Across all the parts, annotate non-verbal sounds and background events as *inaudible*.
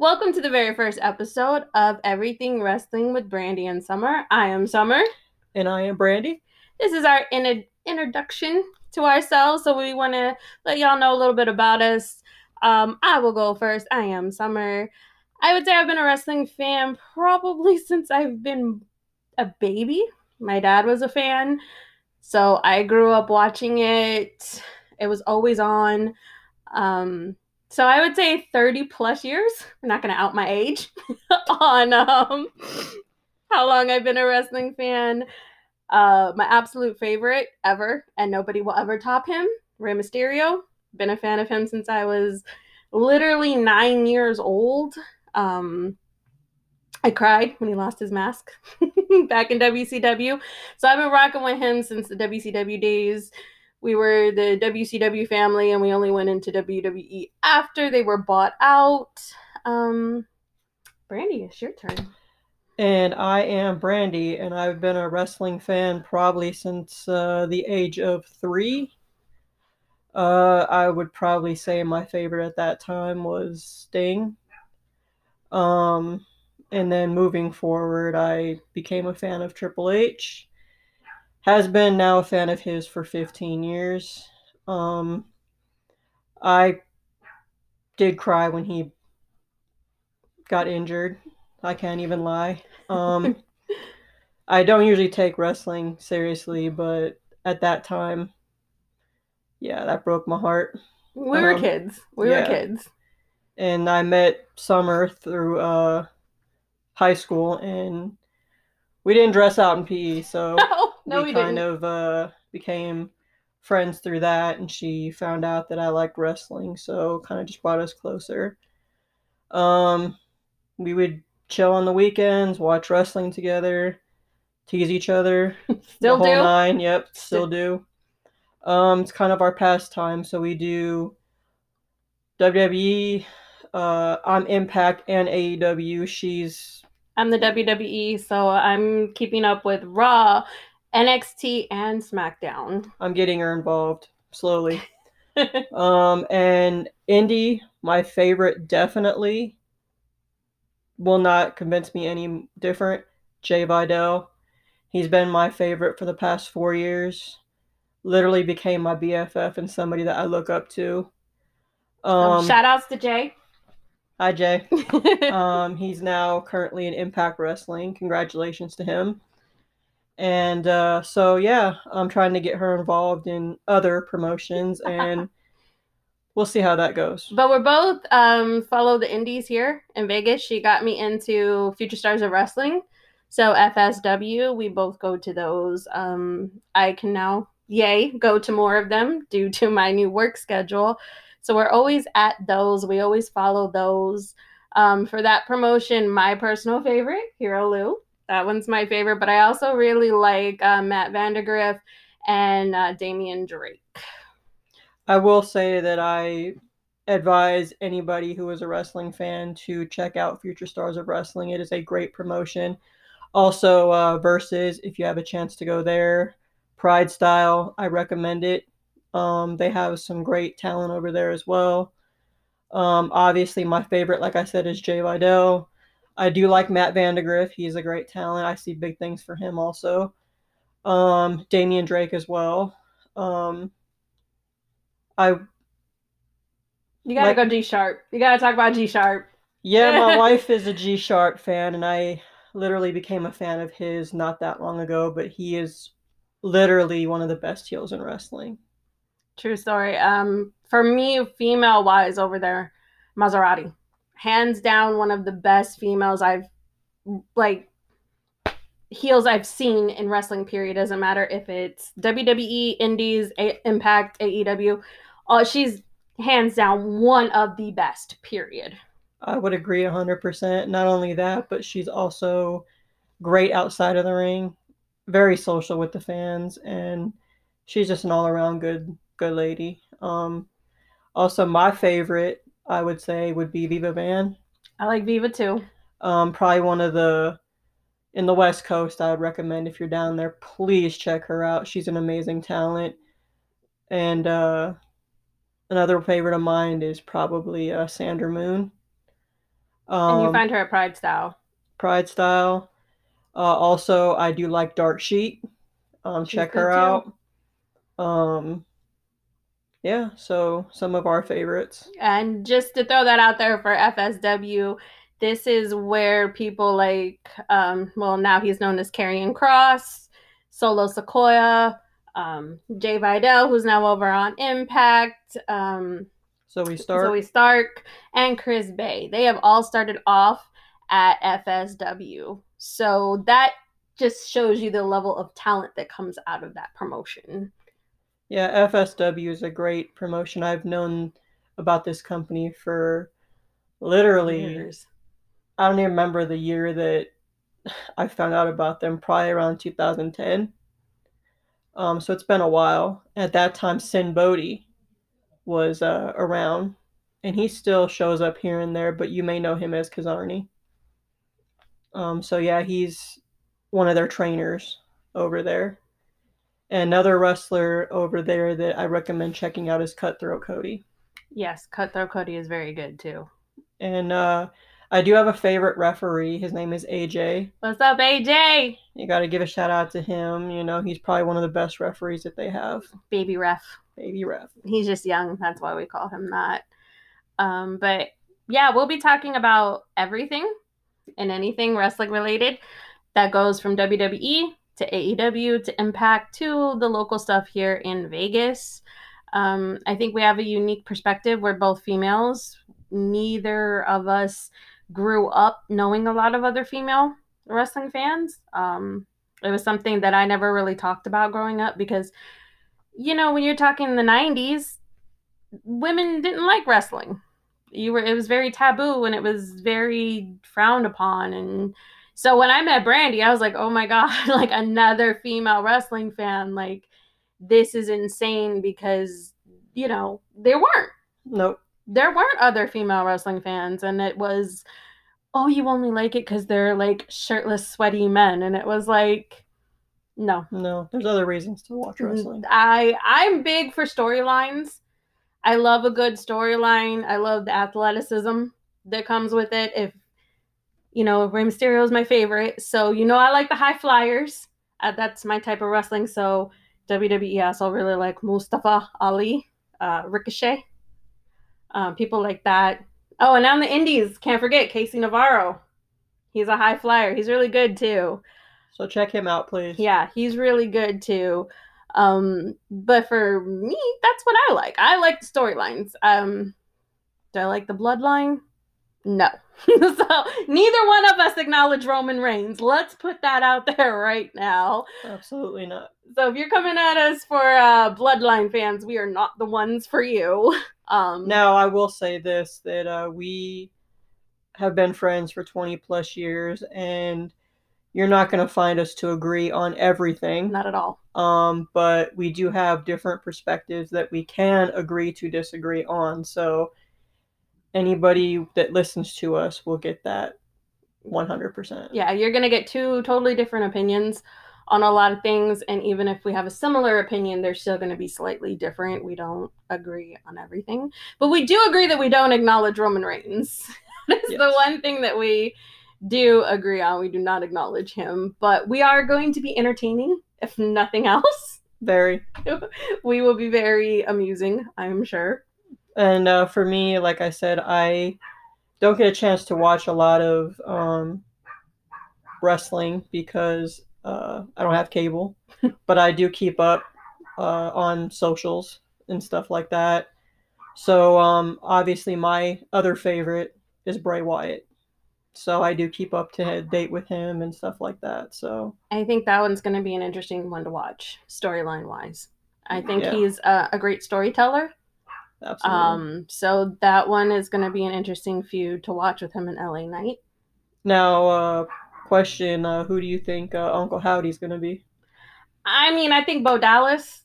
Welcome to the very first episode of Everything Wrestling with Brandy and Summer. I am Summer. And I am Brandy. This is our in- introduction to ourselves, so we want to let y'all know a little bit about us. Um, I will go first. I am Summer. I would say I've been a wrestling fan probably *laughs* since I've been a baby. My dad was a fan, so I grew up watching it. It was always on. Um, so I would say 30 plus years. I'm not going to out my age *laughs* on um, how long I've been a wrestling fan. Uh, my absolute favorite ever, and nobody will ever top him, Rey Mysterio. Been a fan of him since I was literally nine years old. Um, I cried when he lost his mask *laughs* back in WCW. So I've been rocking with him since the WCW days we were the WCW family and we only went into WWE after they were bought out. Um, Brandy, it's your turn. And I am Brandy, and I've been a wrestling fan probably since uh, the age of three. Uh, I would probably say my favorite at that time was Sting. Um, and then moving forward, I became a fan of Triple H has been now a fan of his for 15 years. Um, I did cry when he got injured. I can't even lie. Um, *laughs* I don't usually take wrestling seriously, but at that time, yeah, that broke my heart. We were um, kids. We yeah. were kids. And I met Summer through uh, high school, and we didn't dress out in PE, so *laughs* no, we, we kind didn't. of uh, became friends through that. And she found out that I liked wrestling, so kind of just brought us closer. Um, we would chill on the weekends, watch wrestling together, tease each other. *laughs* still the whole do. Nine, yep, still do. Um, it's kind of our pastime, so we do WWE. Uh, I'm Impact and AEW. She's I'm the WWE, so I'm keeping up with Raw, NXT, and SmackDown. I'm getting her involved slowly. *laughs* um, and Indy, my favorite, definitely will not convince me any different. Jai Vidal, he's been my favorite for the past four years. Literally became my BFF and somebody that I look up to. Um, shout outs to Jai. Hi, Jai. *laughs* um, he's now currently in Impact Wrestling. Congratulations to him. And uh, so, yeah, I'm trying to get her involved in other promotions, *laughs* and we'll see how that goes. But we're both um, follow the indies here in Vegas. She got me into Future Stars of Wrestling. So FSW, we both go to those. Um, I can now, yay, go to more of them due to my new work schedule. So we're always at those. We always follow those. Um, for that promotion, my personal favorite, Hero Lou. That one's my favorite, but I also really like uh, Matt Vandagriff and uh, Damian Drake. I will say that I advise anybody who is a wrestling fan to check out Future Stars of Wrestling. It is a great promotion. Also, uh, Versus, if you have a chance to go there, Pride Style, I recommend it. Um, they have some great talent over there as well. Um, obviously, my favorite, like I said, is Jai Vidal. I do like Matt Vandagriff. He's a great talent. I see big things for him also. Um, Damian Drake as well. Um, I. You gotta like, go G Sharpe. You gotta talk about G Sharpe. Yeah, my *laughs* wife is a G Sharpe fan, and I literally became a fan of his not that long ago. But he is literally one of the best heels in wrestling. True story. Um, for me, female wise over there, Maserati, hands down one of the best females I've like heels I've seen in wrestling. Period. Doesn't matter if it's WWE, Indies, A- Impact, AEW. Uh, she's hands down one of the best. Period. I would agree 100%. Not only that, but she's also great outside of the ring, very social with the fans, and she's just an all around good good lady. Um, also, my favorite, I would say, would be Viva Van. I like Viva too. Um, probably one of the in the West Coast. I would recommend if you're down there, please check her out. She's an amazing talent. And uh, another favorite of mine is probably uh, Sandra Moone. Um, and you find her at Pride Style. Pride Style. Uh, also, I do like Dark Sheik. Um, check her too. out. Um, yeah, so some of our favorites. And just to throw that out there for FSW, this is where people like, um, well, now he's known as Karrion Kross, Solo Sikoa, um, Jai Vidal, who's now over on Impact, um, So we start. Zoey Stark, and Chris Bey. They have all started off at FSW. So that just shows you the level of talent that comes out of that promotion. Yeah, FSW is a great promotion. I've known about this company for literally, Years. I don't even remember the year that I found out about them, probably around 2010. Um, so it's been a while. At that time, Sinn Bodhi was uh, around, and he still shows up here and there, but you may know him as Kizarny. Um, so yeah, he's one of their trainers over there. Another wrestler over there that I recommend checking out is Cutthroat Cody. Yes, Cutthroat Cody is very good too. And uh, I do have a favorite referee. His name is AJ. What's up, AJ? You got to give a shout out to him. You know, he's probably one of the best referees that they have. Baby ref. Baby ref. He's just young. That's why we call him that. Um, but yeah, we'll be talking about everything and anything wrestling related that goes from WWE to AEW to Impact to the local stuff here in Vegas. Um, I think we have a unique perspective. We're both females. Neither of us grew up knowing a lot of other female wrestling fans. Um, it was something that I never really talked about growing up because, you know, when you're talking the 90s, women didn't like wrestling. You were it was very taboo and it was very frowned upon and so when I met Brandy, I was like, "Oh my god, *laughs* like another female wrestling fan. Like this is insane because, you know, there weren't Nope. there weren't other female wrestling fans and it was oh you only like it because they're like shirtless sweaty men and it was like no No. There's other reasons to watch mm-hmm. wrestling. i i'm big for storylines i love a good storyline i love the athleticism that comes with it if you know Rey Mysterio is my favorite so you know i like the high flyers uh, that's my type of wrestling so wwe I also really like mustafa ali uh, ricochet uh, people like that. Oh, and on the Indies, can't forget Casey Navarro. He's a high flyer. He's really good too. So check him out, please. Yeah, he's really good too. Um, but for me, that's what I like. I like the storylines. Um, do I like the bloodline? No. *laughs* so neither one of us acknowledge Roman Reigns. Let's put that out there right now. Absolutely not. So if you're coming at us for uh, bloodline fans, we are not the ones for you. *laughs* Um, Now, I will say this that uh, we have been friends for 20 plus years, and you're not going to find us to agree on everything. not at all. Um, but we do have different perspectives that we can agree to disagree on. So anybody that listens to us will get that 100%. yeah, you're going to get two totally different opinions on a lot of things. And even if we have a similar opinion, they're still going to be slightly different. We don't agree on everything. But we do agree that we don't acknowledge Roman Reigns. *laughs* That's the one thing that we do agree on. We do not acknowledge him. But we are going to be entertaining, if nothing else. Very. *laughs* we will be very amusing, I'm sure. And uh, for me, like I said, I don't get a chance to watch a lot of um, wrestling because uh, I don't have cable, *laughs* but I do keep up uh, on socials and stuff like that. So um, obviously, my other favorite is Bray Wyatt. So I do keep up to date with him and stuff like that. So I think that one's going to be an interesting one to watch, storyline wise. I think Yeah. he's a, a great storyteller. Absolutely. Um, so that one is going to be an interesting feud to watch with him in LA Knight. now, uh, question: uh, Who do you think uh, Uncle Howdy's going to be? I mean, I think Bo Dallas.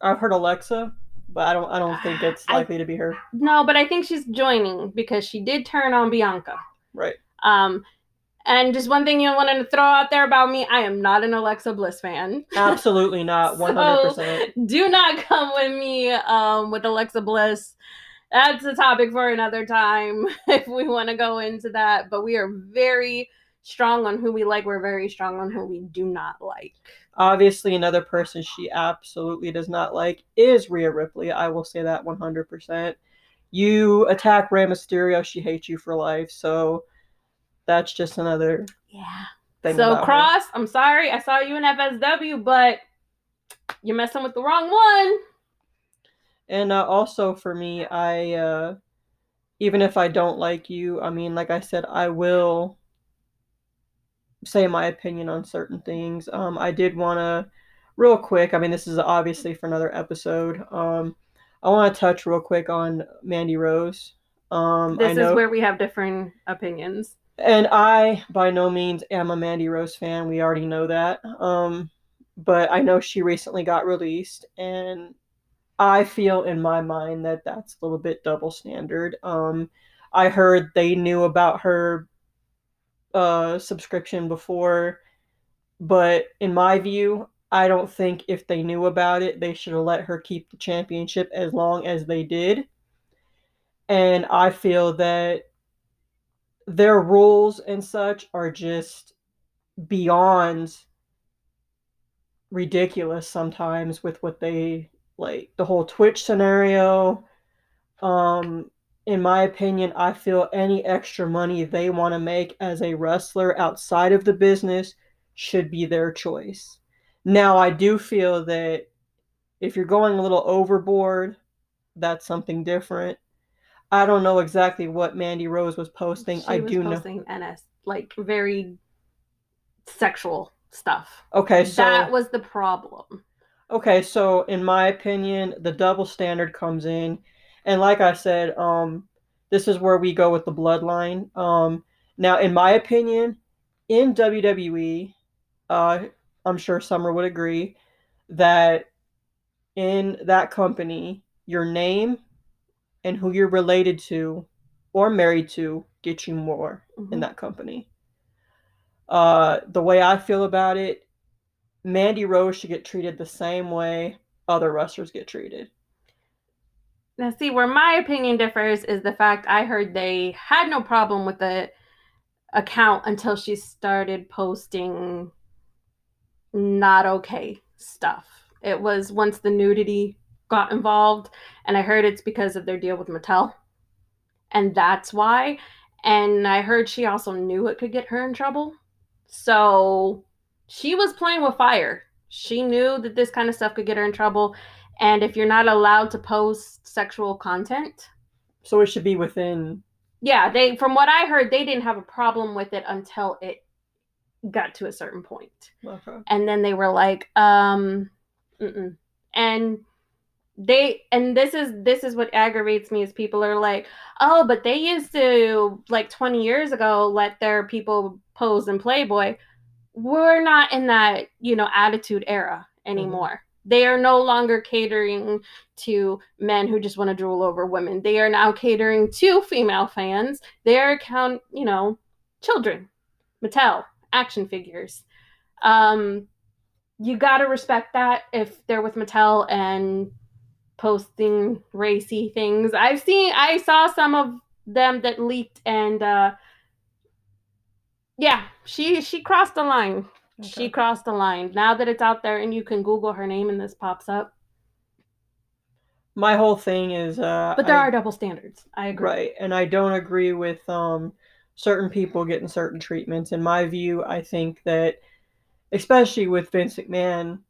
I've heard Alexa, but I don't. I don't think it's *sighs* I- likely to be her. No, but I think she's joining because she did turn on Bianca. Right. Um, and just one thing you wanted to throw out there about me: I am not an Alexa Bliss fan. Absolutely not. *laughs* One hundred percent. Do not come with me um, with Alexa Bliss. that's a topic for another time *laughs* if we want to go into that. But we are very strong on who we like. We're very strong on who we do not like. Obviously, another person she absolutely does not like is Rhea Ripley. I will say that 100%. You attack Rey Mysterio, she hates you for life. So that's just another yeah. So cross, her. I'm sorry, I saw you in FSW, but you're messing with the wrong one. And uh, also for me, I uh, even if I don't like you, I mean, like I said, I will say my opinion on certain things. Um, I did want to, real quick. I mean, this is obviously for another episode. Um, I want to touch real quick on Mandy Rose. Um, this know, is where we have different opinions. And I, by no means, am a Mandy Rose fan. We already know that. Um, but I know she recently got released, and I feel in my mind that that's a little bit double standard. Um, I heard they knew about her uh, subscription before, but in my view, I don't think if they knew about it, they should have let her keep the championship as long as they did. And I feel that their rules and such are just beyond ridiculous sometimes with what they like the whole Twitch scenario. Um, in my opinion, I feel any extra money they want to make as a wrestler outside of the business should be their choice. Now, I do feel that if you're going a little overboard, that's something different. I don't know exactly what Mandy Rose was posting. She I was do posting know NS like very sexual stuff. Okay, so that was the problem. Okay, so in my opinion, the double standard comes in, and like I said, um, this is where we go with the bloodline. Um, now, in my opinion, in WWE, uh, I'm sure Summer would agree that in that company, your name and who you're related to or married to get you more mm-hmm. in that company. Uh, the way I feel about it, Mandy Rose should get treated the same way other wrestlers get treated. Now, see, where my opinion differs is the fact I heard they had no problem with the account until she started posting not okay stuff. It was once the nudity got involved, and I heard it's because of their deal with Mattel. And that's why. And I heard she also knew it could get her in trouble. So she was playing with fire. She knew that this kind of stuff could get her in trouble. And if you're not allowed to post sexual content, so it should be within. Yeah, they from what I heard, they didn't have a problem with it until it got to a certain point. Okay. And then they were like, um, mm-mm. and they and this is this is what aggravates me is people are like oh but they used to like 20 years ago let their people pose in playboy. We're not in that you know attitude era anymore. Mm-hmm. they are no longer catering to men who just want to drool over women. They are now catering to female fans. They are count you know children. Mattel action figures. Um you got to respect that if they're with mattel and posting racy things i've seen i saw some of them that leaked and uh yeah, she she crossed the line. Okay. She crossed the line. Now that it's out there and you can Google her name and this pops up. My whole thing is uh But there I, are double standards. I agree. Right. And I don't agree with um certain people getting certain treatments. In my view, I think that especially with Vince McMahon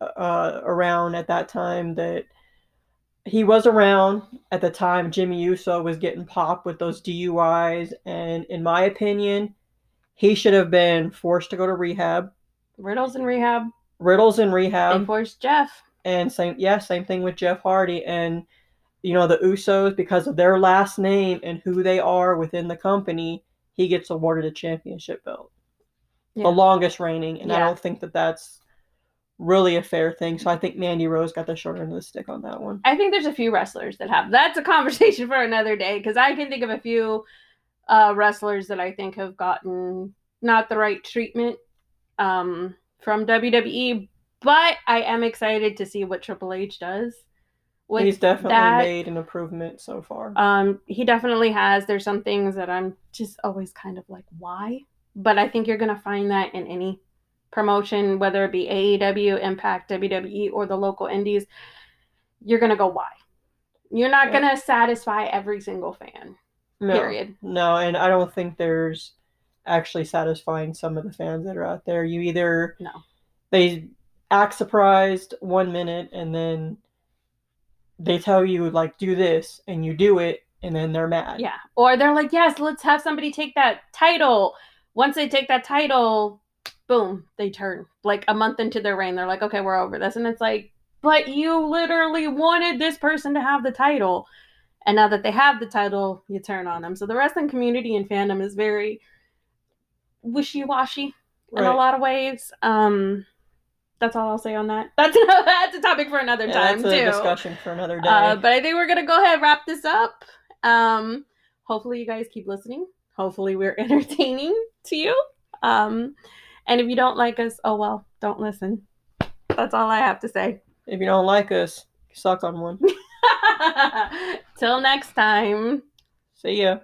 uh, around at that time that he was around at the time Jimmy Uso was getting popped with those DUIs and in my opinion he should have been forced to go to rehab. Riddle's in rehab. Riddle's in rehab. They forced Jeff. And same, yeah, same thing with Jeff Hardy and you know the Usos because of their last name and who they are within the company. He gets awarded a championship belt, yeah. the longest reigning, and yeah. I don't think that that's really a fair thing. So I think Mandy Rose got the short end of the stick on that one. I think there's a few wrestlers that have. That's a conversation *laughs* for another day because I can think of a few uh, wrestlers that I think have gotten not the right treatment um, from WWE. But I am excited to see what Triple H does. He's definitely that. made an improvement so far. Um, he definitely has. There's some things that I'm just always kind of like, why? But I think you're gonna find that in any promotion, whether it be AEW, Impact, WWE, or the local indies. You're gonna go, why? You're not Yeah. gonna satisfy every single fan. no, Period. no, and I don't think there's actually satisfying some of the fans that are out there. You either No. they act surprised one minute and then they tell you like do this and you do it and then they're mad. Yeah. Or they're like, yes, let's have somebody take that title. Once they take that title, boom, they turn. Like a month into their reign, they're like, okay, we're over this. And it's like, but you literally wanted this person to have the title. And now that they have the title, you turn on them. So the wrestling community and fandom is very wishy washy in a lot of ways. Um, that's all I'll say on that. *laughs* That's that's a topic for another Yeah, time that's a too. discussion for another day. Uh, but I think we're gonna go ahead and wrap this up. Um, hopefully you guys keep listening. Hopefully we're *laughs* entertaining to you. Um, and if you don't like us, oh well, don't listen. That's all I have to say. if you don't like us, suck on one. *laughs* Till next time. See ya.